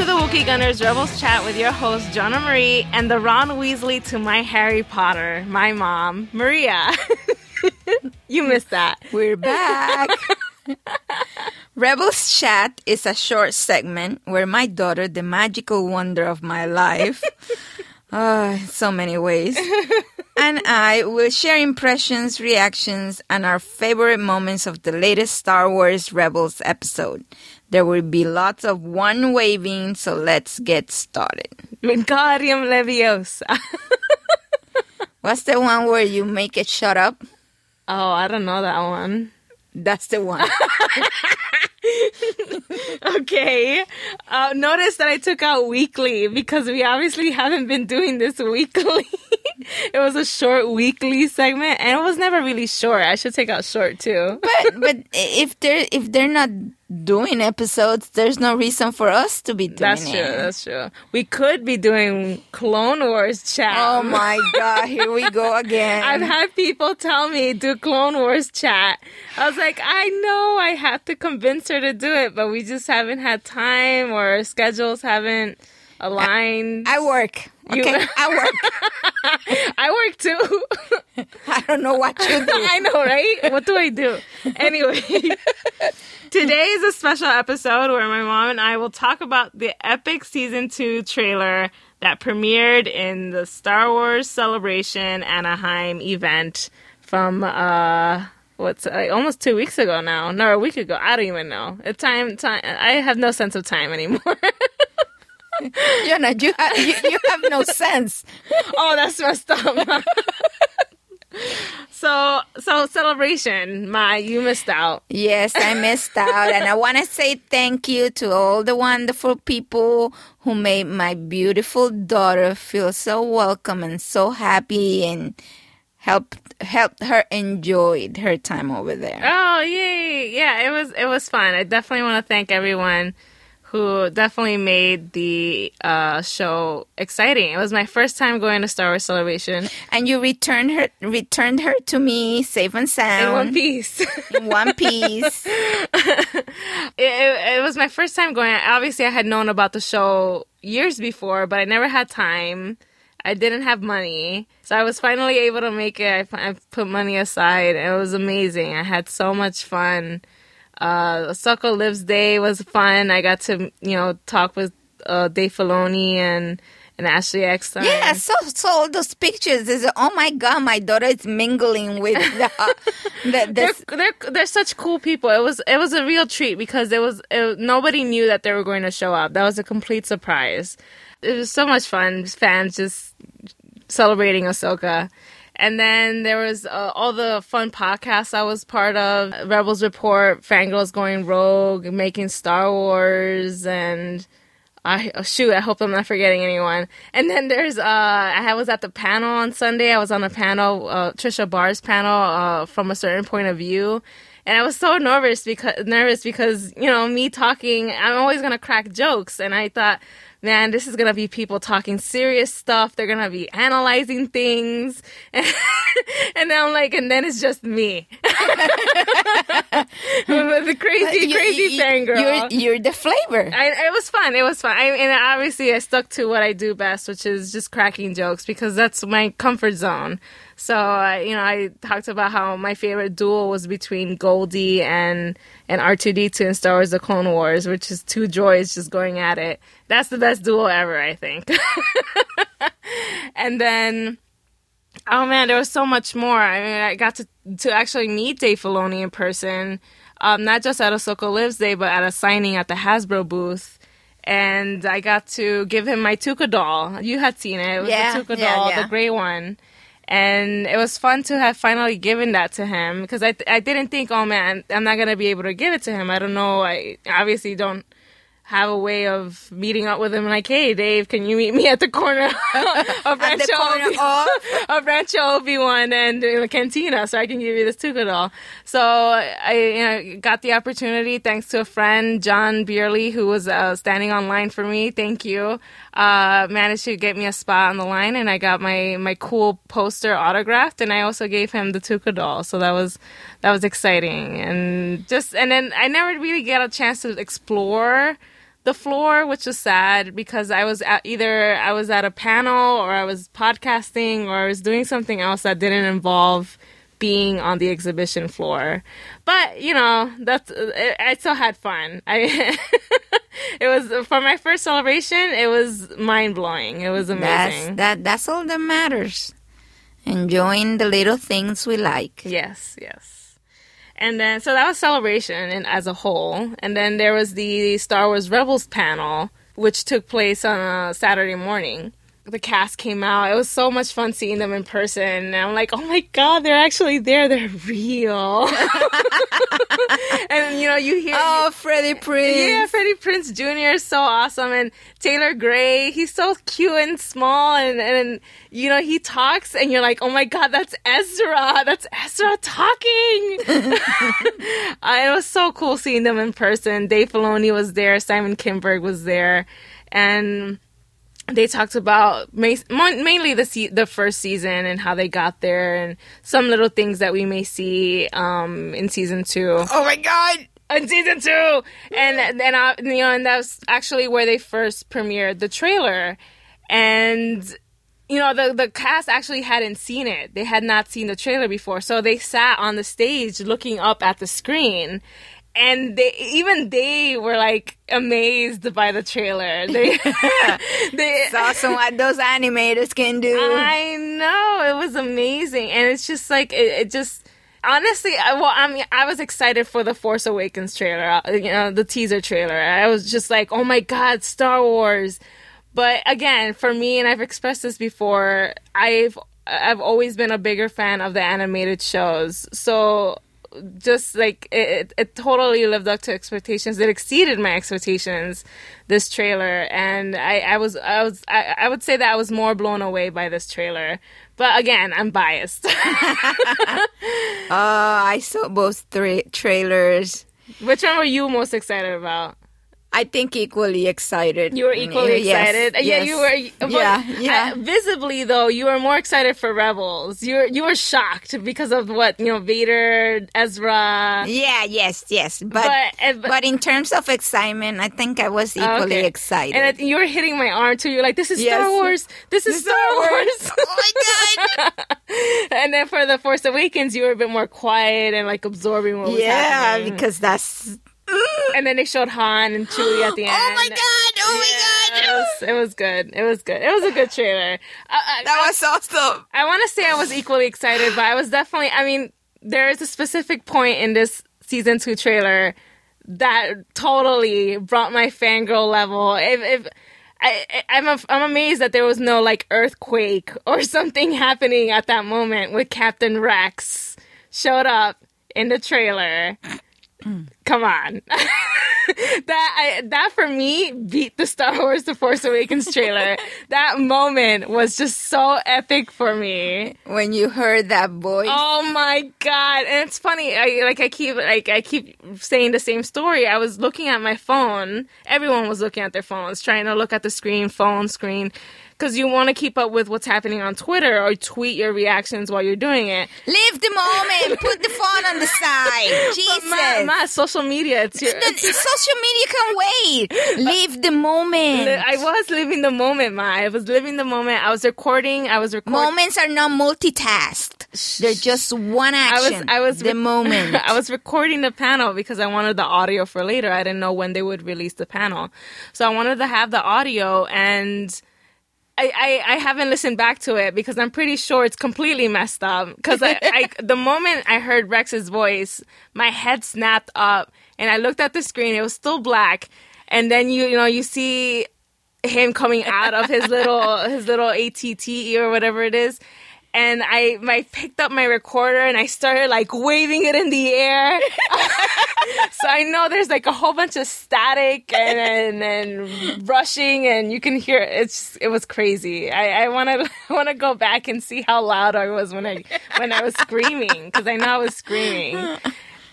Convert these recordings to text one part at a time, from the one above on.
To the Wookie Gunners Rebels Chat with your host, Jonah Marie, and the Ron Weasley to my Harry Potter, my mom, Maria. you missed that. We're back. Rebels Chat is a short segment where my daughter, the magical wonder of my life, uh, so many ways, and I will share impressions, reactions, and our favorite moments of the latest Star Wars Rebels episode. There will be lots of one waving, so let's get started. Wingardium Leviosa. What's the one where you make it shut up? oh, I don't know that one. That's the one. Okay. Uh, notice that I took out weekly because we obviously haven't been doing this weekly. it was a short weekly segment, and it was never really short. I should take out short too. but but if they're if they're not doing episodes, there's no reason for us to be doing That's it. true. That's true. We could be doing Clone Wars chat. Oh my god, here we go again. I've had people tell me do Clone Wars chat. I was like, I know I have to convince her to do it, but we just haven't had time or our schedules haven't aligned. I work. You- Okay, I work. I work too. I don't know what you do. I know, right? What do I do? Anyway, today is a special episode where my mom and I will talk about the epic season two trailer that premiered in the Star Wars Celebration Anaheim event from uh what's like almost two weeks ago now. No, a week ago. I don't even know. It's time time I have no sense of time anymore. Jonah, you, ha- you, you have no sense. oh, that's messed up. so so celebration, my you missed out. Yes, I missed out. And I want to say thank you to all the wonderful people who made my beautiful daughter feel so welcome and so happy and helped helped her enjoyed her time over there. Oh yay! Yeah, it was it was fun. I definitely want to thank everyone who definitely made the uh, show exciting. It was my first time going to Star Wars Celebration And you returned her returned her to me safe and sound in one piece. in one piece. it, it, it was my first time going. Obviously, I had known about the show years before, but I never had time. I didn't have money, so I was finally able to make it. I, I put money aside, it was amazing. I had so much fun. Uh, Ahsoka Lives Day was fun. I got to you know talk with uh, Dave Filoni and and Ashley Eckstein. Yeah, so so all those pictures is oh my god, my daughter is mingling with the, the, they're, they're they're such cool people. It was it was a real treat because it was it, nobody knew that they were going to show up. That was a complete surprise. It was so much fun. Fans just celebrating Ahsoka. And then there was uh, all the fun podcasts I was part of. Rebels Report, Fangirls Going Rogue, Making Star Wars, and I oh, shoot. I hope I'm not forgetting anyone. And then there's uh, I was at the panel on Sunday. I was on a panel, uh, Tricia Barr's panel, uh, from a certain point of view. And I was so nervous because nervous because you know me talking. I'm always gonna crack jokes, and I thought, man, this is gonna be people talking serious stuff. They're gonna be analyzing things, and then I'm like, and then it's just me, the crazy, You- crazy you- fangirl. You're, you're the flavor. I, it was fun. It was fun. I, and obviously, I stuck to what I do best, which is just cracking jokes because that's my comfort zone. So, uh, you know, I talked about how my favorite duel was between Goldie and and R two D two in Star Wars: The Clone Wars, which is two droids just going at it. That's the best duel ever, I think. and then. Oh man, there was so much more. I mean, I got to to actually meet Dave Filoni in person, um, not just at Ahsoka Lives Day, but at a signing at the Hasbro booth. And I got to give him my Tooka doll. You had seen it. It was Yeah, the Tooka yeah, doll, yeah. the gray one. And it was fun to have finally given that to him because I, I didn't think, oh man, I'm not going to be able to give it to him. I don't know. I obviously don't have a way of meeting up with him like, hey, Dave, can you meet me at the corner of Rancho the corner Obi- of of Rancho Obi Wan and uh, Cantina, so I can give you this Tooka doll. So I you know, got the opportunity thanks to a friend, John Beerley, who was uh, standing online for me. Thank you. Uh, managed to get me a spot on the line, and I got my my cool poster autographed, and I also gave him the Tooka doll. So that was that was exciting, and just and then I never really get a chance to explore the floor, which was sad because I was at either I was at a panel or I was podcasting or I was doing something else that didn't involve being on the exhibition floor. But you know, that's it, I still had fun. I it was for my first celebration. It was mind blowing. It was amazing. That's that. That's all that matters. Enjoying the little things we like. Yes, yes. And then, so that was Celebration and as a whole. And then there was the Star Wars Rebels panel, which took place on a Saturday morning. The cast came out. It was so much fun seeing them in person. And I'm like, oh my God, they're actually there. They're real. and, you know, you hear. Oh, Freddie Prinze. Yeah, Freddie Prinze Jr. is so awesome. And Taylor Gray, he's so cute and small. And, and, you know, he talks and you're like, oh my God, that's Ezra. That's Ezra talking. uh, it was so cool seeing them in person. Dave Filoni was there. Simon Kinberg was there. And they talked about ma- mainly the se- the first season and how they got there and some little things that we may see um, in season two. Oh my god! In season two, and then uh, you know, and that was actually where they first premiered the trailer, and you know the the cast actually hadn't seen it. They had not seen the trailer before, so they sat on the stage looking up at the screen and they even they were like amazed by the trailer. They they saw some what those animators can do. I know it was amazing, and it's just like it, it just honestly. I, well, I mean, I was excited for the Force Awakens trailer. uh, You know, the teaser trailer. I was just like, oh my god, Star Wars. But again, for me, and I've expressed this before, I've I've always been a bigger fan of the animated shows. So just like it, it totally lived up to expectations. It exceeded my expectations. This trailer, and I, I was, I was, I, I would say that I was more blown away by this trailer. But again, I'm biased. Oh, I saw both three trailers. Which one were you most excited about? I think equally excited. You were equally Yes, excited. Uh, Yeah, you were. Yeah, yeah. uh, visibly, though, you were more excited for Rebels. You were you were shocked because of what you know, Vader, Ezra. Yeah, yes, yes. But But- uh, but, but- in terms of excitement, I think I was equally Okay. excited. And you were hitting my arm too. You're like, "This is Yes. Star Wars. This is Star, Wars." oh my god! and then for the Force Awakens, you were a bit more quiet and like absorbing what was happening. yeah, because that's. And then they showed Han and Chewie at the oh end. Oh my god! Oh my Yeah, god! It was, it was good. It was good. It was a good trailer. Uh, uh, I, I, That was awesome. I want to say I was equally excited, but I was definitely. I mean, there is a specific point in this season two trailer that totally brought my fangirl level. If, if I- I'm, a, I'm amazed that there was no like earthquake or something happening at that moment with Captain Rex showed up in the trailer. Mm. Come on. that I, that for me beat the Star Wars The Force Awakens trailer. that moment was just so epic for me. When you heard that voice, Oh my god! And it's funny. I like I keep like I keep saying the same story. I was looking at my phone. Everyone was looking at their phones, trying to look at the screen, phone screen, because you want to keep up with what's happening on Twitter or tweet your reactions while you're doing it. live the moment. Put the phone on the side. Jesus. My, my social media. It's your, The- social media can wait. Live the moment. I was living the moment, Ma. I was living the moment. I was recording. I was recording. Moments are not multitasked. They're just one I was action. I was the rec- moment. I was recording the panel because I wanted the audio for later. I didn't know when they would release the panel, so I wanted to have the audio and. I, I, I haven't listened back to it because I'm pretty sure it's completely messed up. Because I, I, the moment I heard Rex's voice, my head snapped up, and I looked at the screen. It was still black, and then you you know you see him coming out of his little his little ATT or whatever it is. And I, I picked up my recorder and I started like waving it in the air. so I know there's like a whole bunch of static and and, and rushing, and you can hear it's it was crazy. I want to want to go back and see how loud I was when I when I was screaming because I know I was screaming.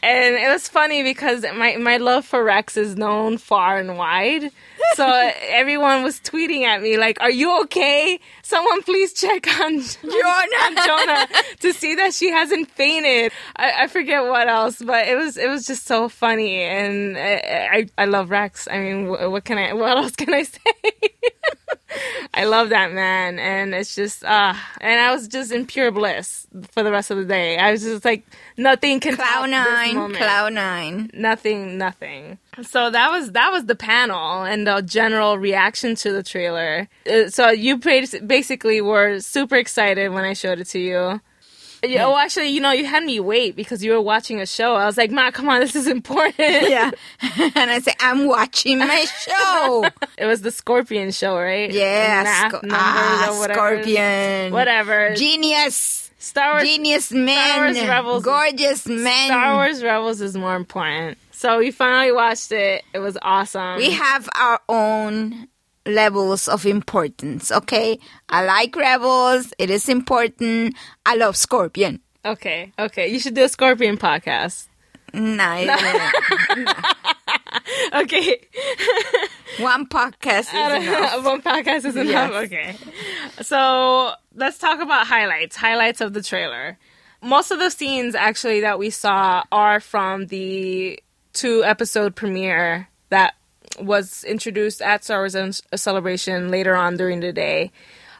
And it was funny because my, my love for Rex is known far and wide. So everyone was tweeting at me like, "Are you okay? Someone please check on Jonah. Jonah to see that she hasn't fainted." I, I forget what else, but it was it was just so funny, and I I, I love Rex. I mean, what, what can I? What else can I say? I love that man, and it's just uh and I was just in pure bliss for the rest of the day. I was just like nothing can Cloud nine, cloud nine. nothing, nothing. So that was that was the panel and the general reaction to the trailer. Uh, So you basically were super excited when I showed it to you. Yeah, Oh, actually, you know, you had me wait because you were watching a show. I was like, "Ma, come on, this is important." Yeah, and I say I'm watching my show. It was the Scorpion show, right? Yeah, Math Sco- numbers ah, whatever. Scorpion. Whatever. Genius, Star Wars. genius men, Wars Rebels- gorgeous men. Star Wars Rebels is more important. So we finally watched it. It was awesome. We have our own levels of importance. Okay, I like Rebels. It is important. I love Scorpion. okay, okay. You should do a Scorpion podcast. Nah, Okay. one podcast is enough. One podcast is enough. Yes. Okay. So let's talk about highlights. Highlights of the trailer. Most of the scenes actually that we saw are from the two episode premiere that was introduced at Star Wars Celebration later on during the day.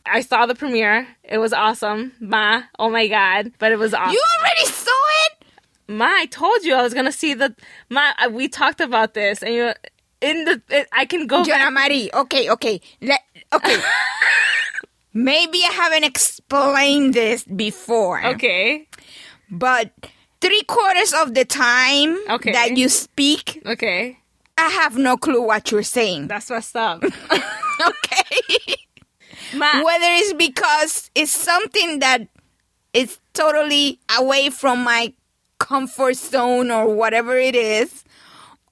I saw the premiere. It was awesome. Ma, oh my god. But it was awesome. You already saw it? Ma, I told you I was gonna see the. Ma, uh, we talked about this, and you in the. It, I can go. Jonah Marie. Okay, okay. Let, okay. Maybe I haven't explained this before. Okay. But three quarters of the time Okay. that you speak, Okay. I have no clue what you're saying. That's what's up. Okay. Ma, Whether it's because it's something that is totally away from my comfort zone or whatever it is,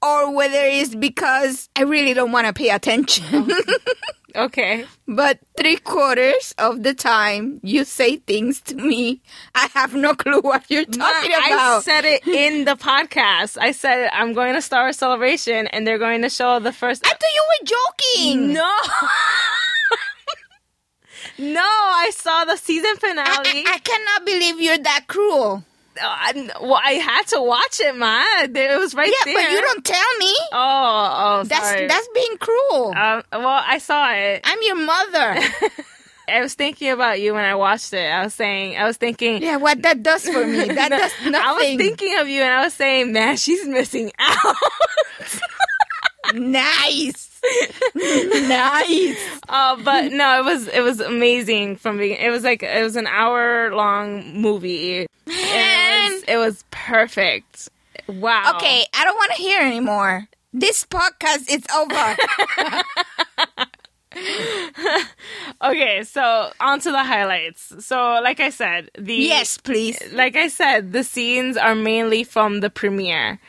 or whether it's because I really don't want to pay attention. okay. but three quarters of the time you say things to me, I have no clue what you're Ma, about. I said it in the podcast. I said I'm going to Star Wars Celebration, and they're going to show the first. I thought you were joking. no. no, I saw the season finale. I, I cannot believe you're that cruel. I, well, I had to watch it, ma. It was right Yeah, there. Yeah, but you don't tell me. Oh, oh, That's sorry. that's being cruel. Um, well, I saw it. I'm your mother. I was thinking about you when I watched it. I was saying, I was thinking, yeah, what that does for me. That does nothing. I was thinking of you, and I was saying, man, she's missing out. nice, nice. uh, but no, it was it was amazing from being. It was like it was an hour long movie. And it was, it was perfect. Wow. Okay, I don't want to hear anymore. This podcast is over. Okay, so on to the highlights. So, like I said, the yes, please. like I said, the scenes are mainly from the premiere.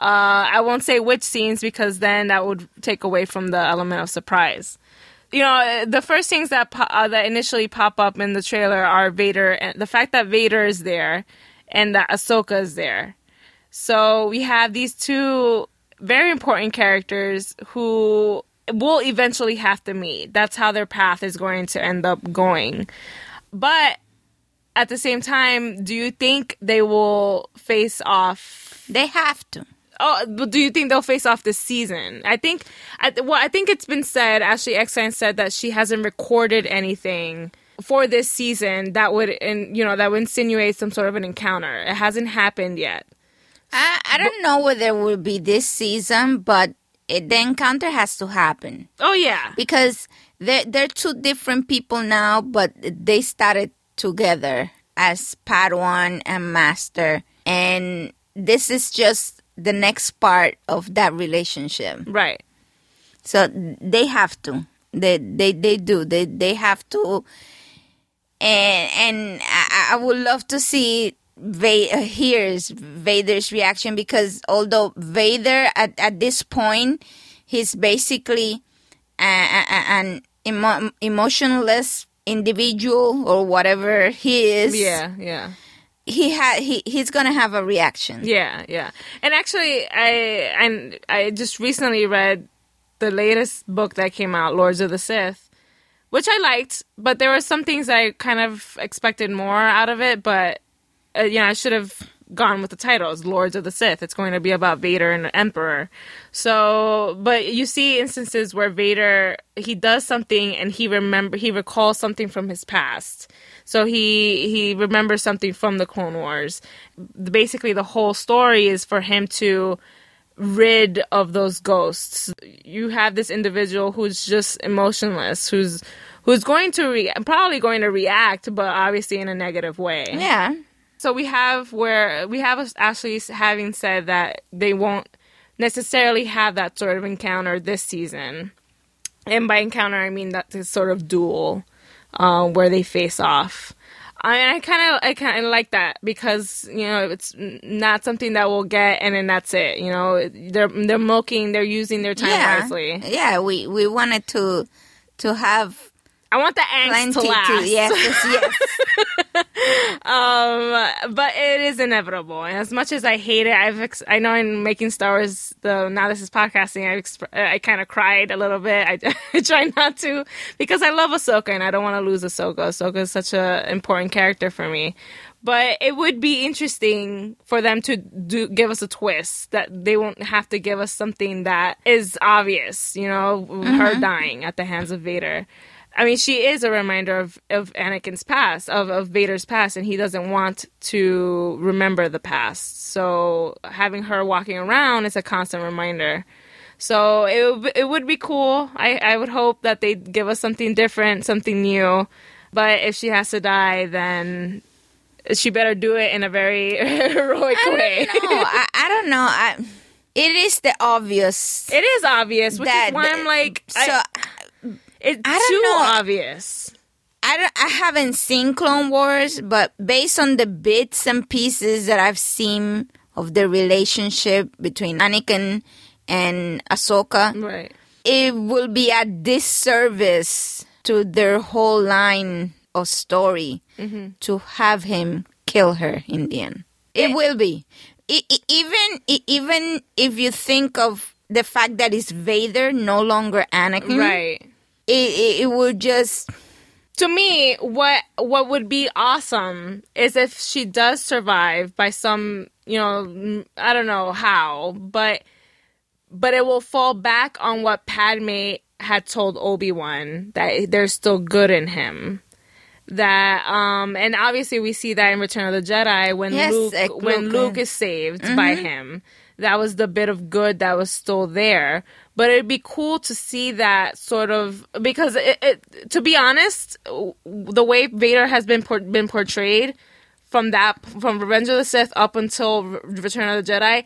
Uh, I won't say which scenes because then that would take away from the element of surprise. You know, the first things that po- uh, that initially pop up in the trailer are Vader and the fact that Vader is there and that Ahsoka is there. So we have these two very important characters who will eventually have to meet. That's how their path is going to end up going. But at the same time, do you think they will face off? They have to. Oh, but do you think they'll face off this season? I think, I, well, I think it's been said. Ashley Eckstein said that she hasn't recorded anything for this season that would, and you know, that would insinuate some sort of an encounter. It hasn't happened yet. I, I don't know whether it will be this season, but it, the encounter has to happen Oh yeah, because they're, they're two different people now, but they started together as Padawan and Master, and this is just the next part of that relationship. right. So they have to. They they they do. They they have to. And and I, I would love to see Va- uh, here's Vader's reaction because although Vader at at this point he's basically a, a, a- an emo- emotionless individual or whatever he is. Yeah, yeah. He had he he's gonna have a reaction. Yeah, yeah. And actually, I and I just recently read the latest book that came out, Lords of the Sith, which I liked, but there were some things I kind of expected more out of it. But uh, you know, I should have gone with the titles, Lords of the Sith. It's going to be about Vader and the Emperor. So, but you see instances where Vader he does something and he remember he recalls something from his past. So he he remembers something from the Clone Wars. Basically, the whole story is for him to rid of those ghosts. You have this individual who's just emotionless, who's who's going to re- probably going to react, but obviously in a negative way. Yeah. So we have where we have Ashley having said that they won't necessarily have that sort of encounter this season, and by encounter I mean that this sort of duel uh, where they face off. I, mean, I kind of I kind of like that because you know it's not something that we'll get and then that's it. You know they're they're milking, they're using their time yeah. wisely. Yeah, we we wanted to to have I want the angst plenty to last. to yes yes um, but it is inevitable. And as much as I hate it, I've ex- I know in making Star Wars, the now this is podcasting, I exp- I kind of cried a little bit. I, I try not to because I love Ahsoka and I don't want to lose Ahsoka. Ahsoka is such an important character for me. But it would be interesting for them to do give us a twist that they won't have to give us something that is obvious. You know, her dying at the hands of Vader. I mean, she is a reminder of, of Anakin's past, of, of Vader's past, and he doesn't want to remember the past. So having her walking around is a constant reminder. So it would- it would be cool. I, I would hope that they give us something different, something new. But if she has to die, then she better do it in a very heroic way. I, I don't know. I, it is the obvious It is obvious, which that is why I'm like, so. I, it's I don't too know. obvious. I, don't, I haven't seen Clone Wars, but based on the bits and pieces that I've seen of the relationship between Anakin and Ahsoka, Right. it will be a disservice to their whole line of story mm-hmm. to have him kill her in the end. It eh. will be. E- e- even e- even if you think of the fact that it's Vader, no longer Anakin, Right. It, it, would just to me what what would be awesome is if she does survive by some you know i don't know how but but it will fall back on what padme had told obi-wan that there's still good in him. That um and obviously we see that in return of the jedi when Yes, luke like when Luke, luke is saved by him that was the bit of good that was still there but it'd be cool to see that sort of because it, it to be honest the way vader has been por- been portrayed from that from revenge of the sith up until Re- return of the jedi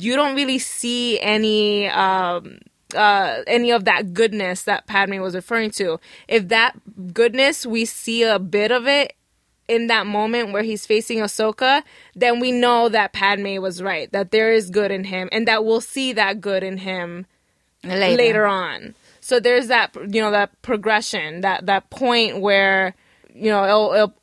you don't really see any um uh, any of that goodness that Padme was referring to. If that goodness, we see a bit of it in that moment where he's facing Ahsoka, then we know that Padme was right, that there is good in him, and that we'll see that good in him later. later, on. So there's that, you know, that progression, that that point where, you know, it'll, it'll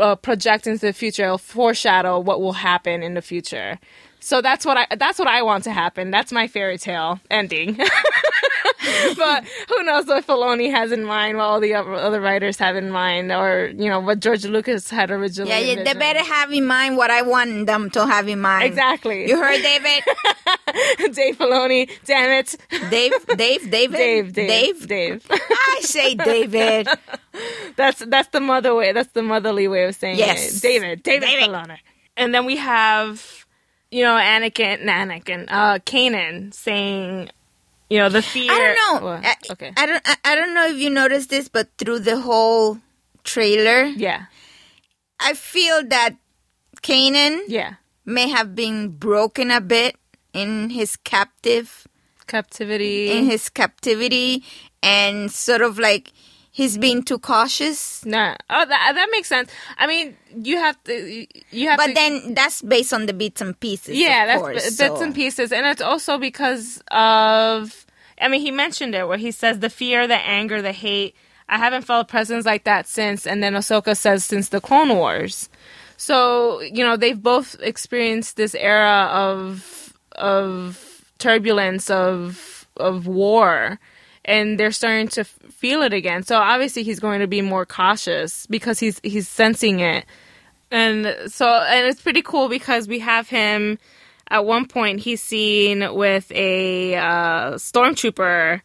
uh, project into the future, it'll foreshadow what will happen in the future. So that's what I that's what I want to happen. That's my fairy tale ending. but who knows what Filoni has in mind, what all the other writers have in mind, or you know what George Lucas had originally. Yeah, yeah, they better have in mind what I want them to have in mind. Exactly. You heard, David? Dave Filoni, damn it, Dave, Dave, David, Dave, Dave, Dave. Dave. I say David. That's that's the mother way. That's the motherly way of saying Yes. it. David, David, David. Filoni. And then we have, you know, Anakin, Anakin, uh, Kanan saying, you know, the fear. I don't know. Well, I, okay. I don't. I, I don't know if you noticed this, but through the whole trailer, yeah. I feel that Kanan Yeah. may have been broken a bit in his captive Captivity. in his captivity and sort of like he's being too cautious. Nah. Oh, that uh, that makes sense. I mean, you have to. You have But to. then that's based on the bits and pieces. yeah, of that's course, bits so- and pieces, and it's also because of. I mean, he mentioned it where he says the fear, the anger, the hate. I haven't felt a presence like that since, and then Ahsoka says since the Clone Wars. So you know they've both experienced this era of of turbulence, of of war and they're starting to f- feel it again. So obviously he's going to be more cautious because he's he's sensing it. And so and it's pretty cool because we have him at one point he's seen with a uh, stormtrooper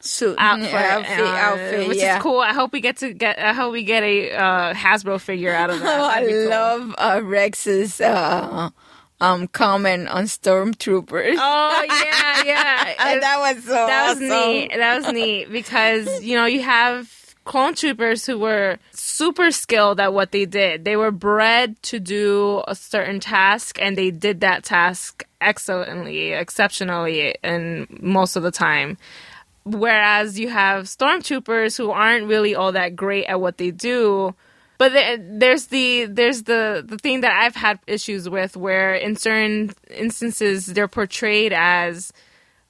Suit, outfit, outfit, uh, outfit, which yeah. is cool. I hope we get to get. I hope we get a uh, Hasbro figure out of that. Oh, I cool. love uh, Rex's uh, um comment on stormtroopers. Oh yeah, yeah. That was so that was awesome. neat. That was neat because you know you have clone troopers who were super skilled at what they did. They were bred to do a certain task, and they did that task excellently, exceptionally, and most of the time. Whereas you have stormtroopers who aren't really all that great at what they do. But the- there's the there's the the thing that I've had issues with where in certain instances they're portrayed as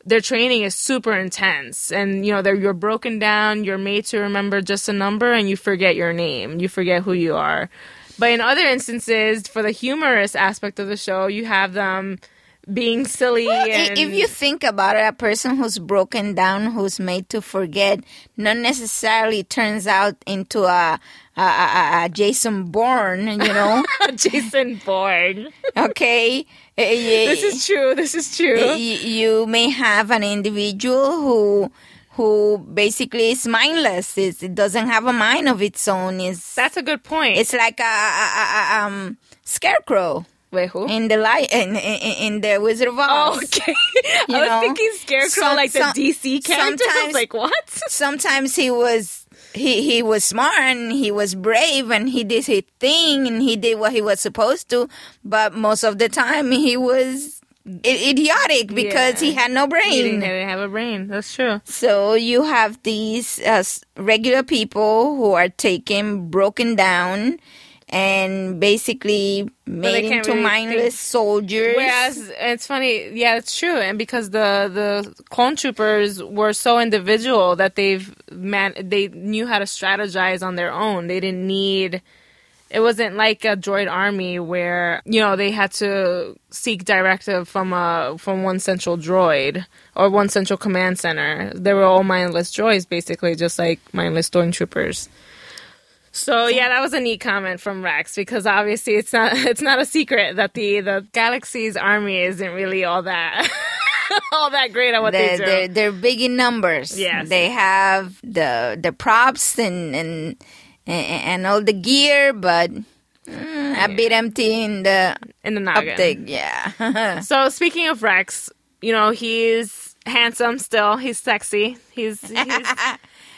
their training is super intense. And you know they're you're broken down you're made to remember just a number and you forget your name. You forget who you are. But in other instances for the humorous aspect of the show you have them being silly I- and If you think about it, a person who's broken down, who's made to forget, not necessarily turns out into a, a, a, a Jason Bourne, you know? jason bourne okay? Eh, eh, this is true this is true eh, Y- you may have an individual who who basically is mindless. It's, it doesn't have a mind of its own. It's that's a good point it's like a, a, a, a um scarecrow wait who in the light in, in, in the Wizard of Oz. Oh, okay. I was know, thinking Scarecrow some- like the some- DC character. I was sometimes- like, what? Sometimes he was he he was smart and he was brave and he did his thing and he did what he was supposed to, but most of the time he was i- idiotic because Yeah. he had no brain. he didn't have a brain. That's true. So you have these uh, regular people who are taken, broken down, and basically made into really mindless soldiers. Whereas it's funny, yeah, it's true, and because the the clone troopers were so individual that they've man they knew how to strategize on their own. They didn't need. It wasn't like a droid army where you know they had to seek directive from a from one central droid or one central command center. They were all mindless droids, basically, just like mindless stormtroopers. So yeah, that was a neat comment from Rex because obviously it's not it's not a secret that the the galaxy's army isn't really all that all that great at what they're, they do. they're, they're big in numbers. Yes. They have the the props and and and all the gear, but mm, a bit empty in the in the noggin. uptake. Yeah. So speaking of Rex, you know he's handsome still. He's sexy. He's he's,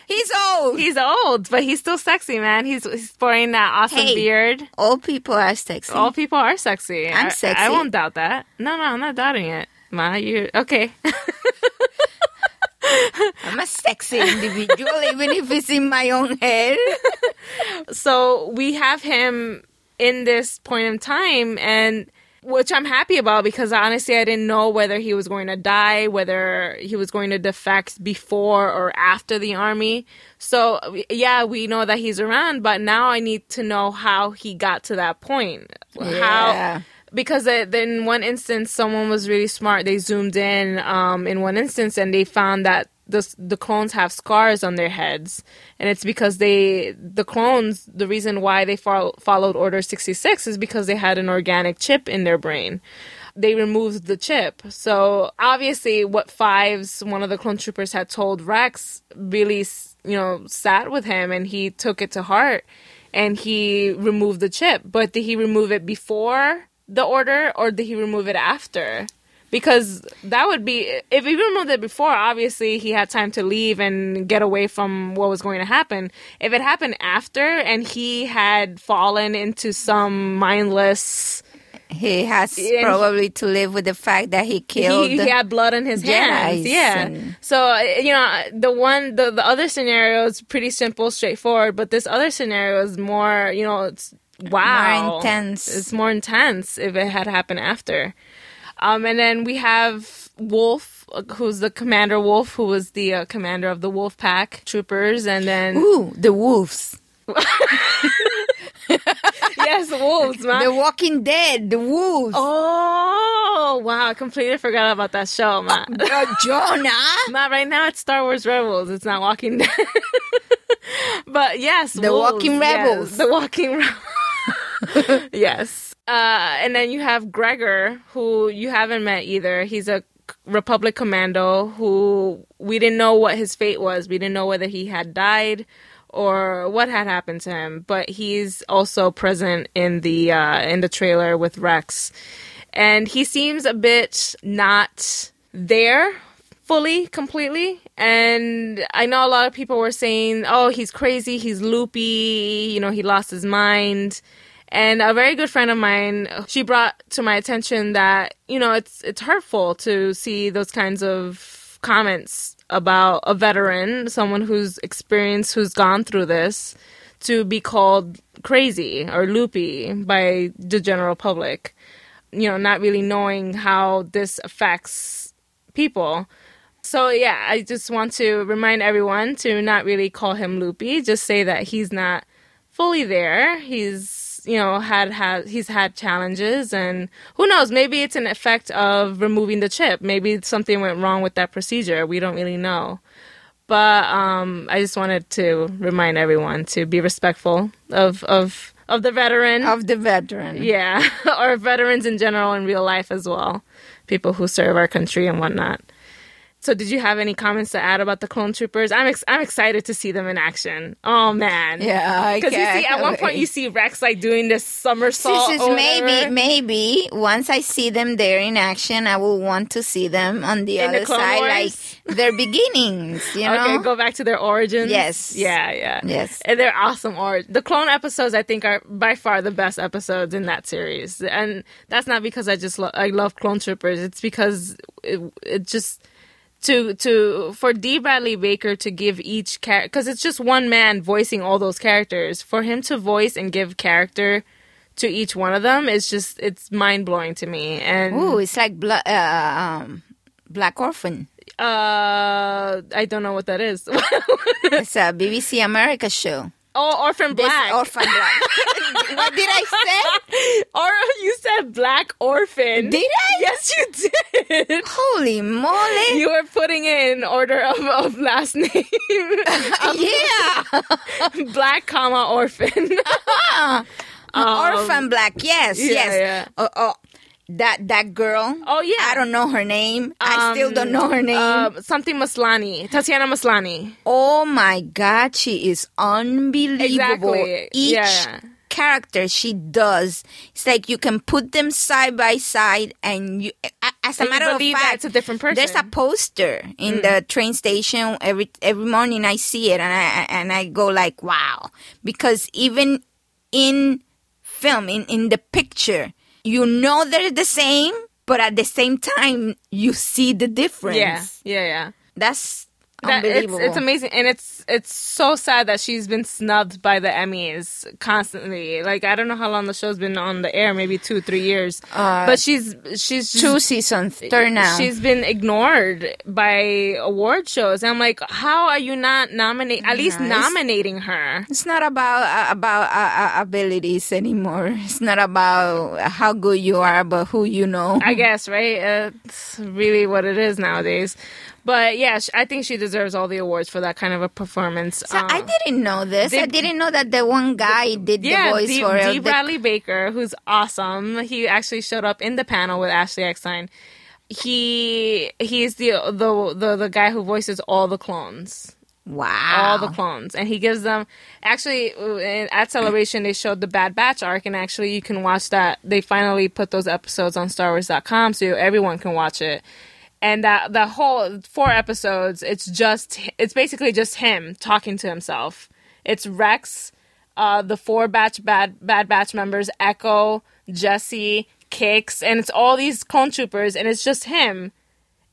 He's old. he's old, but he's still sexy, man. He's he's sporting that awesome Hey. beard. Old people are sexy. All people are sexy. I'm I- sexy. I, won't doubt that. No, no, I'm not doubting it. Ma, you okay? I'm a sexy individual, even if it's in my own head. so we have him in this point in time and which I'm happy about because honestly I didn't know whether he was going to die, whether he was going to defect before or after the army. So yeah, we know that he's around, but now I need to know how he got to that point. Yeah. How because uh, in one instance someone was really smart. They zoomed in um, in one instance and they found that the the clones have scars on their heads, and it's because they the clones. The reason why they fol- followed Order sixty six is because they had an organic chip in their brain. They removed the chip, so obviously, what Fives, one of the clone troopers, had told Rex, really, you know, sat with him, and he took it to heart, and he removed the chip. But did he remove it before the order, or did he remove it after? Because that would be if he removed it before obviously he had time to leave and get away from what was going to happen if it happened after and he had fallen into some mindless He has probably to live with the fact that he killed. he, he had blood in his hands yeah so you know the one the, the other scenario is pretty simple straightforward but this other scenario is more you know it's wow More intense. it's more intense if it had happened after um, and then we have Wolffe, who's the commander Wolffe, who was the uh, commander of the Wolf Pack troopers, and then Ooh, the wolves. yes, wolves, man. The Walking Dead, the wolves. oh, wow. I completely forgot about that show, man. Uh, Jonah. Not right now. It's Star Wars Rebels. It's not Walking Dead. but yes, The wolves, Walking yes, Rebels. the Walking Rebels. yes. Uh, and then you have Gregor, who you haven't met either. He's a Republic commando who we didn't know what his fate was. We didn't know whether he had died or what had happened to him. But he's also present in the uh, in the trailer with Rex, and he seems a bit not there fully, completely. And I know a lot of people were saying, "Oh, he's crazy. He's loopy. You know, he lost his mind." And a very good friend of mine, she brought to my attention that you know it's it's hurtful to see those kinds of comments about a veteran, someone who's experienced, who's gone through this, to be called crazy or loopy by the general public. You know, not really knowing how this affects people. So yeah, I just want to remind everyone to not really call him loopy. Just say that he's not fully there. He's you know had had he's had challenges, and who knows? Maybe it's an effect of removing the chip. Maybe something went wrong with that procedure. We don't really know. But um, I just wanted to remind everyone to be respectful of of of the veteran. Of the veteran. Yeah, or veterans in general in real life as well. People who serve our country and whatnot. So, did you have any comments to add about the clone troopers? I'm ex- I'm excited to see them in action. Oh man, Yeah, Because you see, at one point you see Rex like doing this somersault. This is or maybe, maybe once I see them there in action, I will want to see them on the In other Clone side, Wars? like their beginnings. You know? Okay, go back to their origins. Yes. Yeah, yeah. Yes. And they're awesome or the clone episodes I think are by far the best episodes in that series. And that's not because I just lo- I love clone troopers. It's because it, it just to to for Dee Bradley Baker to give each character cuz it's just one man voicing all those characters. For him to voice and give character to each one of them is just it's mind-blowing to me. And Ooh, it's like Bla- uh, um, Black Orphan. uh I don't know what that is. It's a BBC America show. Oh, Orphan This Black. Orphan Black. what did I say? Or you said black orphan. Did I? Yes, you did. Holy moly! You were putting it in order of, of last name. Um, yeah, black comma orphan. Uh-huh. Um, orphan Black. Yes, Um, yeah, yes. yeah. Oh, oh, that that girl. Oh, yeah. I don't know her name. I still don't know her name. Uh, something Maslany. Tatiana Maslany. oh my god, she is unbelievable. Exactly. Each Yeah. character she does, it's like you can put them side by side, and you. As a And matter of fact, it's a different person. There's a poster in the train station every every morning. I see it, and I and I go like, wow, because even in film, in in the picture, you know they're the same, but at the same time, you see the difference. Yeah, yeah, yeah. That's That, it's, it's amazing, and it's it's so sad that she's been snubbed by the Emmys constantly. Like I don't know how long the show's been on the air, maybe two, three years. but she's she's Two seasons, third now. She's been ignored by award shows. And I'm like, how are you not nominate? At least nominating her. It's not about uh, about uh, uh, abilities anymore. It's not about how good you are, but who you know. I guess, right? Uh, it's really what it is nowadays. But yeah, I think she deserves all the awards for that kind of a performance. So I Um, didn't know this. I didn't know that the one guy did yeah, the voice D, for D. it. The- Bradley Baker, who's awesome. He actually showed up in the panel with Ashley Eckstein. He he's the the the, the guy who voices all the clones. wow. all the clones and he gives them actually at celebration they showed the bad batch arc and actually you can watch that they finally put those episodes on starwars.com so everyone can watch it and that the whole four episodes it's just it's basically just him talking to himself it's rex uh, the four batch bad bad batch members echo jesse Kix and it's all these clone troopers and it's just him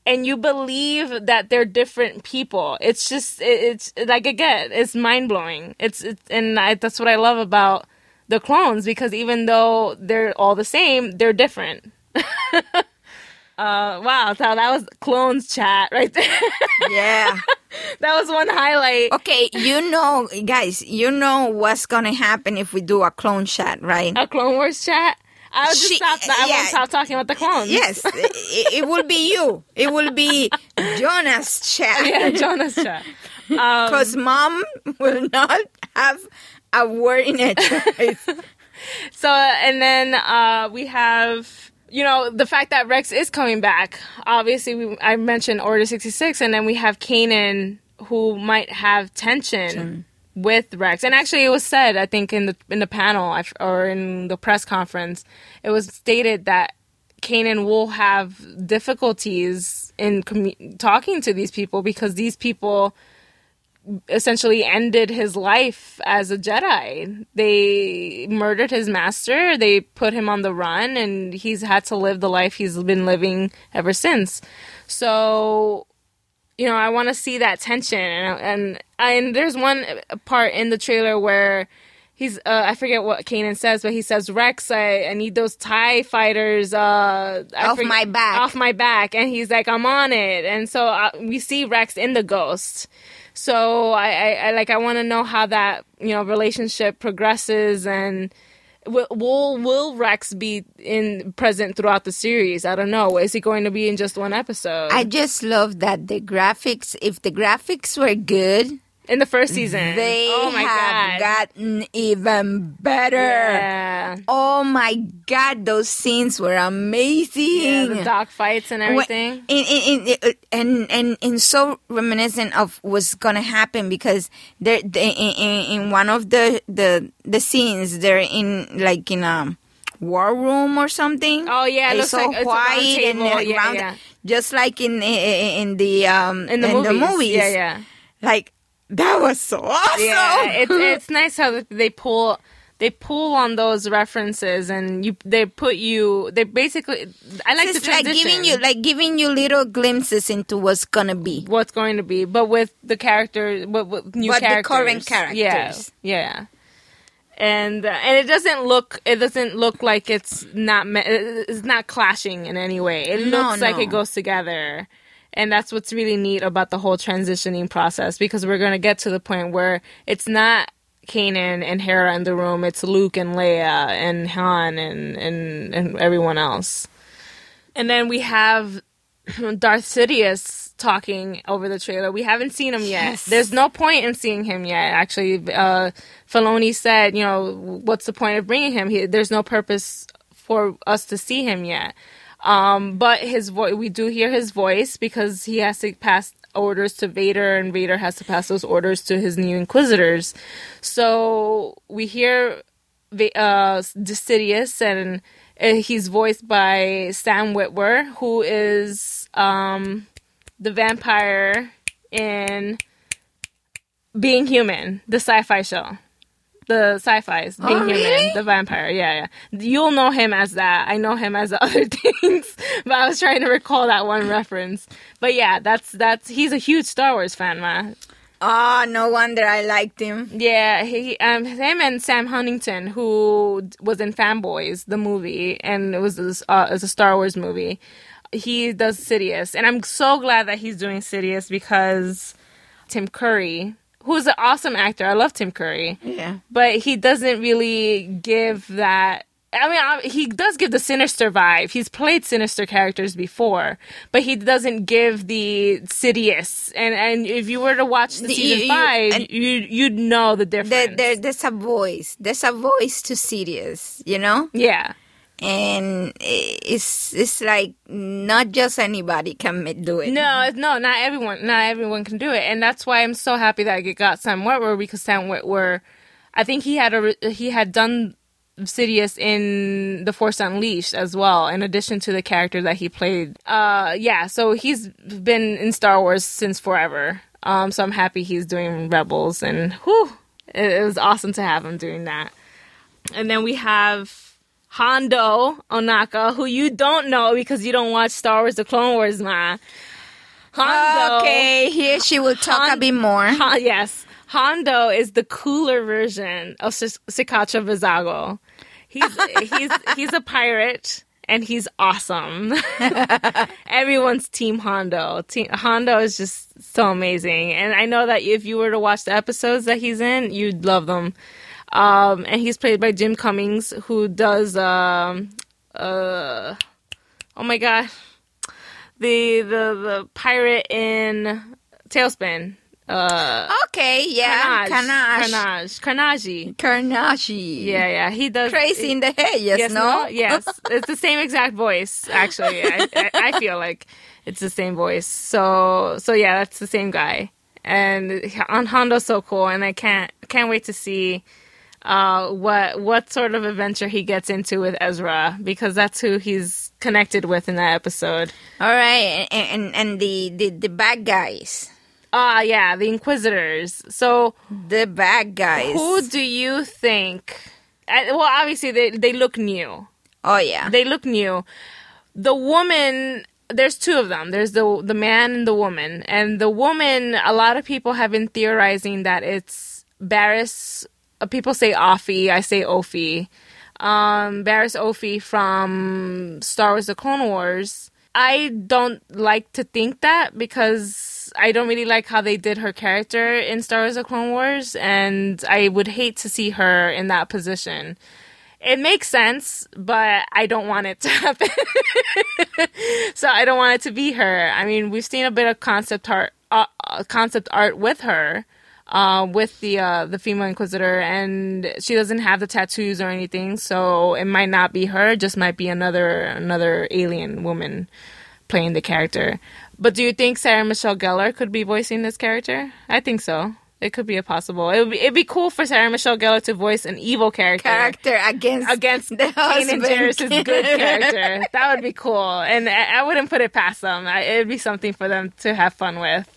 and you believe that they're different people. It's just it, it's like again, it's mind blowing. It's, it's and I, that's what I love about the clones because even though they're all the same, they're different. Uh, wow, so that was clones chat right there. Yeah. that was one highlight. Okay, you know, guys, you know what's gonna happen if we do a clone chat, right? A Clone Wars chat. I would just She- stop. I yeah. won't stop talking about the clones. Yes, it, it will be you. It will be Jonas chat. yeah, chat. Jonas chat. Um, Because mom will not have a word in it. So and then uh, we have you know the fact that Rex is coming back. Obviously, we, I mentioned Order sixty six, and then we have Kanan who might have tension with Rex. And actually, it was said I think in the in the panel or in the press conference, it was stated that Kanan will have difficulties in commu- talking to these people because these people essentially ended his life as a Jedi. They murdered his master, they put him on the run, and he's had to live the life he's been living ever since. So, you know, I want to see that tension, and and and there's one part in the trailer where. He's uh, I forget what Kanan says, but he says Rex, I, I need those Tie fighters uh, Off forget- my back. off my back, and he's like I'm on it, and so uh, we see Rex in the Ghost. So I, I, I like I want to know how that you know relationship progresses and will will will Rex be in present throughout the series? I don't know. Is he going to be in just one episode? I just love that the graphics, if the graphics were good, in the first season, they oh my have god, gotten even better. yeah, Oh my god, those scenes were amazing. yeah, the dog fights and everything. in, in, in, and and and so reminiscent of what's gonna happen because they're they, in, in in one of the the the scenes they're in like in a war room or something. Oh, yeah, it it's looks so like it's a round white and uh, Yeah, round- just like in in, in the um In the movies, yeah, yeah. Like that was so awesome. Yeah, it's it's nice how they pull they pull on those references and you they put you they basically I like it's the like giving you like giving you little glimpses into what's gonna be. what's going to be, but with the character, with, with new But the characters, current characters. Yeah, yeah. And uh, and it doesn't look it doesn't look like it's not me- it's not clashing in any way. It No, looks like it goes together. And that's what's really neat about the whole transitioning process because we're going to get to the point where it's not Kanan and Hera in the room, it's Luke and Leia and Han and and, and everyone else. And then we have Darth Sidious talking over the trailer. We haven't seen him yet. Yes. There's no point in seeing him yet. Actually, uh, Filoni said, you know, what's the point of bringing him? He, there's no purpose for us to see him yet. Um, but his voice, we do hear his voice because he has to pass orders to Vader, and Vader has to pass those orders to his new Inquisitors. So we hear uh, Sidious, and he's voiced by Sam Witwer, who is um, the vampire in Being Human, the sci-fi show. The sci-fi's Being Oh, Human, really? the vampire. Yeah, yeah. You'll know him as that. I know him as the other things, but I was trying to recall that one reference. But yeah, that's that's he's a huge Star Wars fan, man. Oh, no wonder I liked him. Yeah, he um him and Sam Huntington, who was in Fanboys, the movie, and it was this, uh, it's a Star Wars movie. He does Sidious, and I'm so glad that he's doing Sidious because Tim Curry, who's an awesome actor, I love Tim Curry, Yeah. but he doesn't really give that. I mean, I- he does give the sinister vibe. He's played sinister characters before, but he doesn't give the Sidious. And and if you were to watch the The- season you- five, you you'd know the difference. there, there's a voice. There's a voice to Sidious, you know? yeah, And it's it's like not just anybody can do it. no, no, not everyone, not everyone can do it, and that's why I'm so happy that it got Sam Witwer because Sam Witwer, I think he had a he had done Sidious in The Force Unleashed as well, in addition to the character that he played. Uh, yeah, so he's been in Star Wars since forever. Um, so I'm happy he's doing Rebels, and whew, it, it was awesome to have him doing that. And then we have Hondo Ohnaka, who you don't know because you don't watch Star Wars: The Clone Wars, man. Hondo. Okay, here she will talk a Han- bit more. Yes, Hondo is the cooler version of Sis- Cikatro Vizago. He's he's he's a pirate, and he's awesome. Everyone's Team Hondo. Team Hondo is just so amazing, and I know that if you were to watch the episodes that he's in, you'd love them. Um, and he's played by Jim Cummings, who does um, uh, oh my god, the the the pirate in TaleSpin. Uh, Okay, yeah. Karnage, Karnage. Karnage, Karnage. Yeah, yeah, he does. Crazy in the head, yes, yes, no? yes, it's the same exact voice. Actually, I, I, I feel like it's the same voice. So, so yeah, that's the same guy. And on Hondo's so cool, and I can't can't wait to see uh, what what sort of adventure he gets into with Ezra because that's who he's connected with in that episode. All right, and, and, and the, the, the bad guys. Ah, yeah, the Inquisitors. So, The bad guys. who do you think? I, well, obviously they they look new. oh, yeah. They look new. The woman, there's two of them. There's the the man and the woman. And the woman, a lot of people have been theorizing that it's Barriss. Uh, People say Offie. I say Ophi. Um, Barriss Ophi from Star Wars: The Clone Wars. I don't like to think that because I don't really like how they did her character in Star Wars: The Clone Wars, and I would hate to see her in that position it makes sense, but I don't want it to happen. so I don't want it to be her. I mean, we've seen a bit of concept art, uh, uh, concept art with her, uh, with the uh, the female inquisitor, and she doesn't have the tattoos or anything, so it might not be her. It just might be another another alien woman playing the character. But do you think Sarah Michelle Gellar could be voicing this character? I think so. It could be a possible. It would be, it'd be cool for Sarah Michelle Gellar to voice an evil character Character against against the Kanan. Jarrus's good character. That would be cool, and I, I wouldn't put it past them. I, it'd be something for them to have fun with,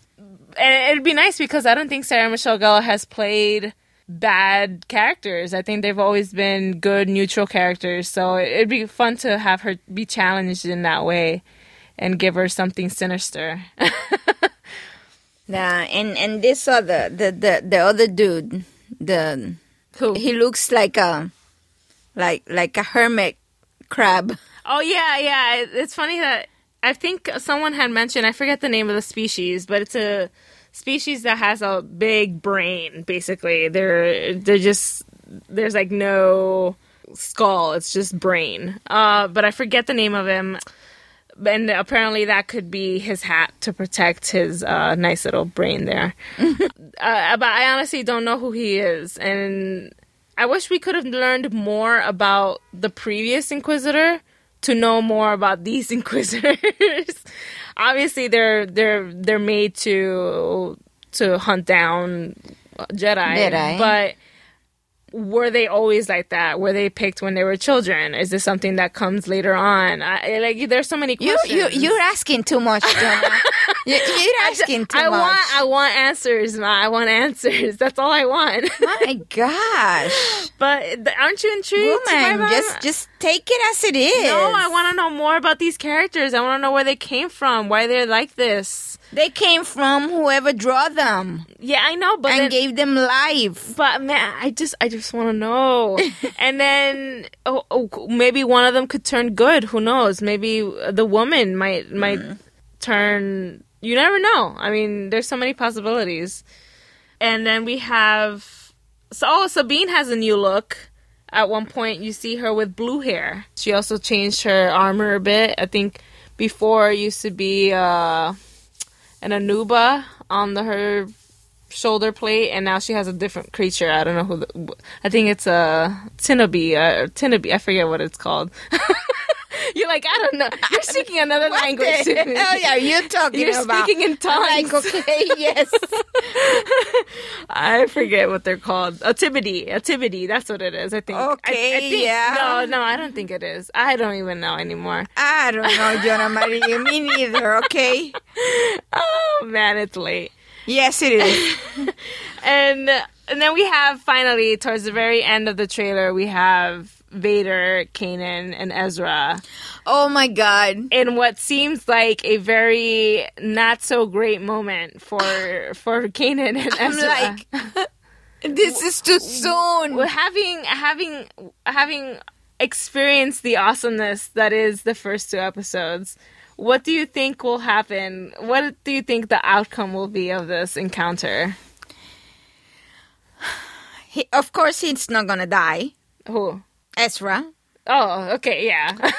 and it'd be nice because I don't think Sarah Michelle Gellar has played bad characters. I think they've always been good, neutral characters. So it'd be fun to have her be challenged in that way, and give her something sinister. Yeah, and and this other the the the other dude, the Who? he looks like a like like a hermit crab. Oh yeah, yeah. It's funny that I think someone had mentioned. I forget the name of the species, but it's a species that has a big brain. Basically, they're they're just there's like no skull. It's just brain. Uh, but I forget the name of him. And apparently that could be his hat to protect his uh, nice little brain there. uh, but I honestly don't know who he is, and I wish we could have learned more about the previous Inquisitor to know more about these Inquisitors. Obviously, they're they're they're made to to hunt down Jedi, Jedi. but were they always like that? Were they picked when they were children? Is this something that comes later on? I, like, there's so many questions. you you're asking too much, Jonah. you, you're asking too I much. want I want answers, ma. I want answers. That's all I want. My gosh, but aren't you intrigued? woman, just just take it as it is. no. I want to know more about these characters. I want to know where they came from, why they're like this. They came from whoever draw them Yeah, I know, but and then, gave them life. but man, I just I just want to know. and then oh, oh, maybe one of them could turn good. Who knows? Maybe the woman might might mm-hmm. turn. You never know. I mean, there's so many possibilities. And then we have so oh, Sabine has a new look. At one point, you see her with blue hair. She also changed her armor a bit. I think before it used to be uh, an Anooba on the her shoulder plate, and now she has a different creature. I don't know who. The, I think it's a Tinabe. Uh. I forget what it's called. You're like I don't know. You're speaking another What language. the hell are you talking You're about? speaking in I'm tongues. like, okay, yes. I forget what they're called. A Tibidee. A Tibidee. That's what it is. I think. I- I, Okay, think, yeah. No, no, I don't think it is. I don't even know anymore. I don't know, Jonah Marie. Me neither, okay? Oh man, it's late. Yes, it is. and and then we have finally towards the very end of the trailer we have Vader, Kanan, and Ezra Oh my God. in what seems like a very not so great moment for for Kanan and I'm Ezra. like, this is too soon. Having having having experience the awesomeness that is the first two episodes. What do you think will happen? What do you think the outcome will be of this encounter? He, of course, he's not gonna die. Who? Ezra. Oh, okay, yeah.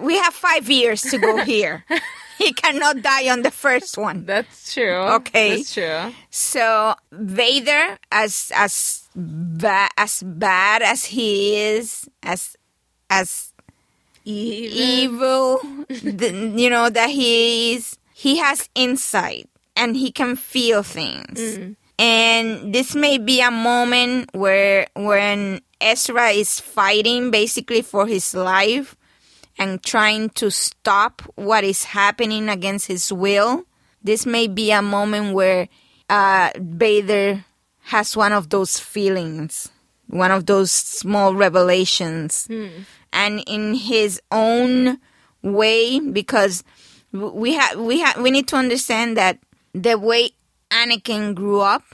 We have five years to go here. he cannot die on the first one. That's true. Okay. That's true. So Vader, as as ba- as bad as he is, as as evil, the, you know that he is, he has insight and he can feel things. Mm. And this may be a moment where when Ezra is fighting basically for his life and trying to stop what is happening against his will. This may be a moment where uh, Vader has one of those feelings, one of those small revelations, and in his own way, because we have we have we need to understand that the way Anakin grew up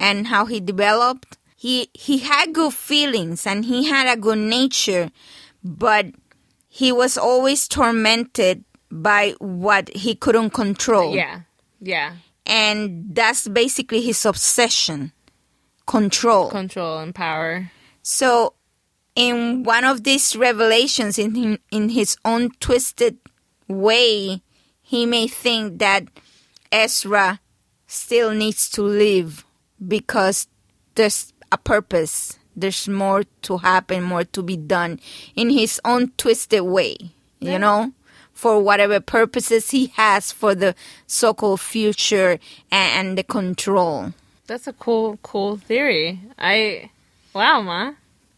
and how he developed, he he had good feelings and he had a good nature, but he was always tormented by what he couldn't control. Yeah. Yeah. And that's basically his obsession. Control. Control and power. So, in one of these revelations, in him, in his own twisted way, he may think that Ezra still needs to live because there's a purpose. There's more to happen, more to be done in his own twisted way, you know, for whatever purposes he has for the so called future and, and the control. That's a cool, cool theory. I, wow, ma,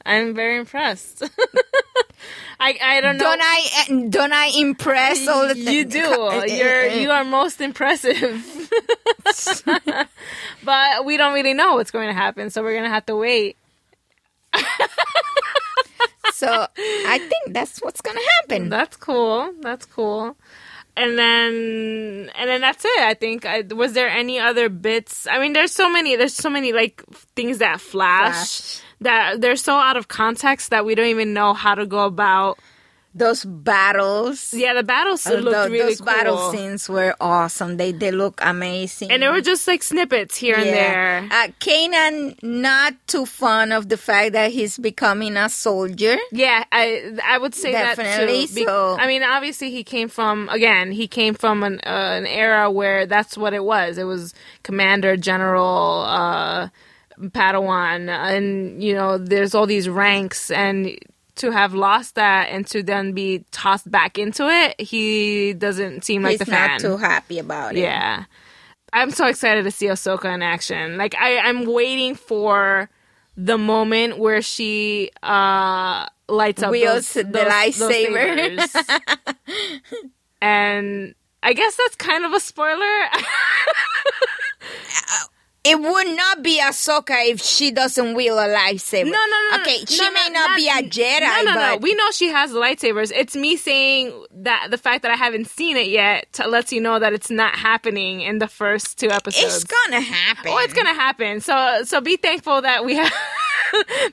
I'm very impressed. I, I don't know. Don't I eh, don't I impress all the you do. Eh, eh, You're you are most impressive. but we don't really know what's going to happen, so we're gonna have to wait. so I think that's what's gonna happen. That's cool. That's cool. And then and then that's it. I think. I, was there any other bits? I mean, there's so many. There's so many like things that flash, Flash. That they're so out of context that we don't even know how to go about. Those battles, Yeah, the battles uh, looked tho- really those cool. battle scenes were awesome. They they look amazing. and they were just like snippets here and there. Uh, Kanan not too fond of the fact that he's becoming a soldier. Yeah, I I would say Definitely, that too. Be- so- I mean, obviously, he came from again. He came from an uh, an era where that's what it was. It was commander, general, uh, Padawan, and you know, there's all these ranks, and to have lost that and to then be tossed back into it, he doesn't seem like he's the fan. not too happy about it. Yeah. I'm so excited to see Ahsoka in action. Like I, I'm waiting for the moment where she uh lights up Wields those, the those- lightsaber. and I guess that's kind of a spoiler. It would not be Ahsoka if she doesn't wield a lightsaber. No, no, no. Okay, she no, may no, not, be a Jedi, No, no, no. but We know she has lightsabers. It's me saying that the fact that I haven't seen it yet t- lets you know that it's not happening in the first two episodes. it's gonna happen. Oh, it's gonna happen. So, so be thankful that we have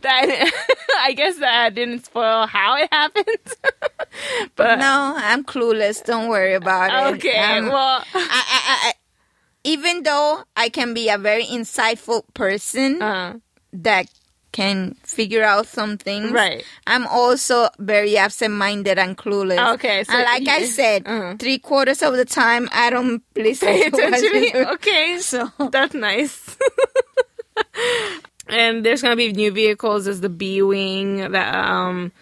that. I guess that I didn't spoil how it happened. but No, I'm clueless. Don't worry about it. okay, Um, well, I, I, I, even though I can be a very insightful person uh, that can figure out some things, Right. I'm also very absent-minded and clueless. Okay, so and like I said, uh-huh. three quarters of the time I don't listen pay to attention. Okay, So that's nice. and there's gonna be new vehicles. There's the B wing that um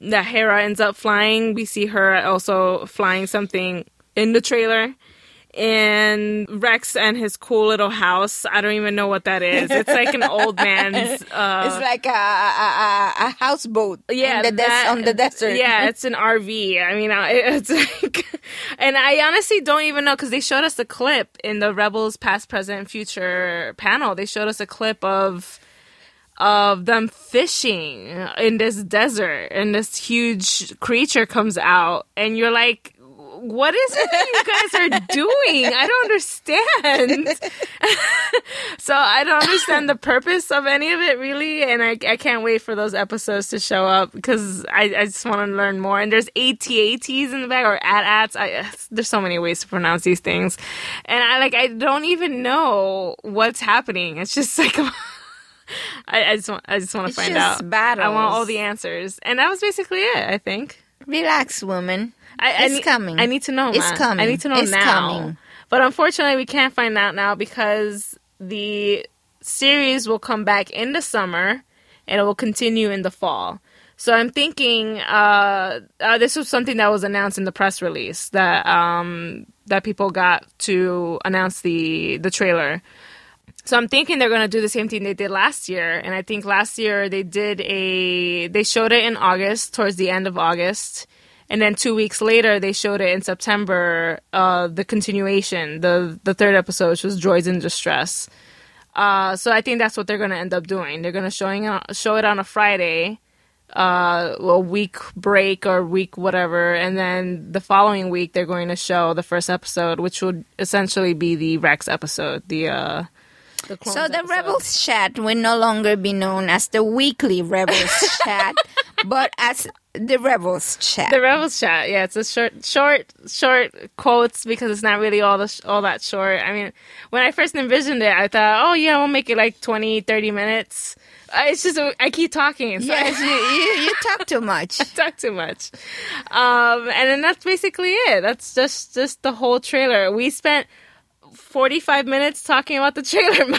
that Hera ends up flying. We see her also flying something in the trailer. And Rex and his cool little house. I don't even know what that is. It's like an old man's. Uh, it's like a, a, a, houseboat yeah, on the, des- on the desert. Yeah, it's an RV. I mean, it's like, and I honestly don't even know because they showed us a clip in the Rebels Past, Present, Future panel. They showed us a clip of of them fishing in this desert, and this huge creature comes out, and you're like. What is it that you guys are doing? I don't understand. so I don't understand the purpose of any of it really, and I, I can't wait for those episodes to show up because I, I just want to learn more. And there's ATATs in the back or AT-ATs. I, there's so many ways to pronounce these things, and I like I don't even know what's happening. It's just like. I, I just want I just want to find just out. battles. I want all the answers, and that was basically it. I think. Relax, woman. I, I It's coming. I need to know. It's man. coming. I need to know It's now. coming. But unfortunately, we can't find out now because the series will come back in the summer and it will continue in the fall. So I'm thinking uh, uh, this was something that was announced in the press release that um, that people got to announce the the trailer. So I'm thinking they're going to do the same thing they did last year, and I think last year they did a they showed it in August, towards the end of August, and then two weeks later they showed it in September, uh, the continuation, the the third episode, which was Droids in Distress. Uh, so I think that's what they're going to end up doing. They're going to showing show it on a Friday, uh, a week break or week whatever, and then the following week they're going to show the first episode, which would essentially be the Rex episode, the uh, the So the episode. Rebels chat will no longer be known as the weekly Rebels chat, but as the Rebels chat. The Rebels chat, yeah, it's a short, short, short quotes because it's not really all the sh- all that short. I mean, when I first envisioned it, I thought, oh yeah, we'll make it like 20, 30 minutes. Uh, It's just I keep talking, so yes, you, you, you talk too much. I talk too much. Um, and then that's basically it. That's just just the whole trailer. We spent forty five minutes talking about the trailer.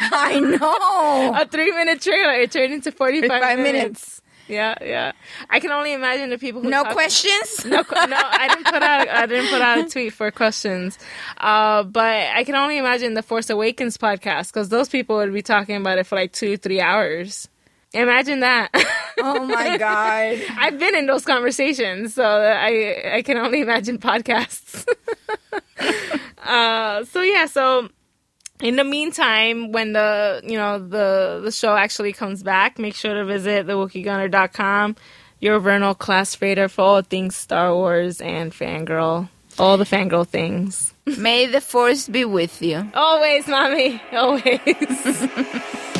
I know. a three minute trailer. It turned into forty five Five minutes. minutes. Yeah, yeah. I can only imagine the people who No talk- questions? no, no, I didn't put out. I didn't put out a tweet for questions. Uh, but I can only imagine the Force Awakens podcast because those people would be talking about it for like two, three hours. Imagine that. Oh my God. I've been in those conversations, so I I can only imagine podcasts. uh, so yeah, so in the meantime, when the you know the the show actually comes back, make sure to visit thewookieegunner.com, your vernal class raider for all things Star Wars and fangirl, all the fangirl things. May the force be with you. Always, mommy, always.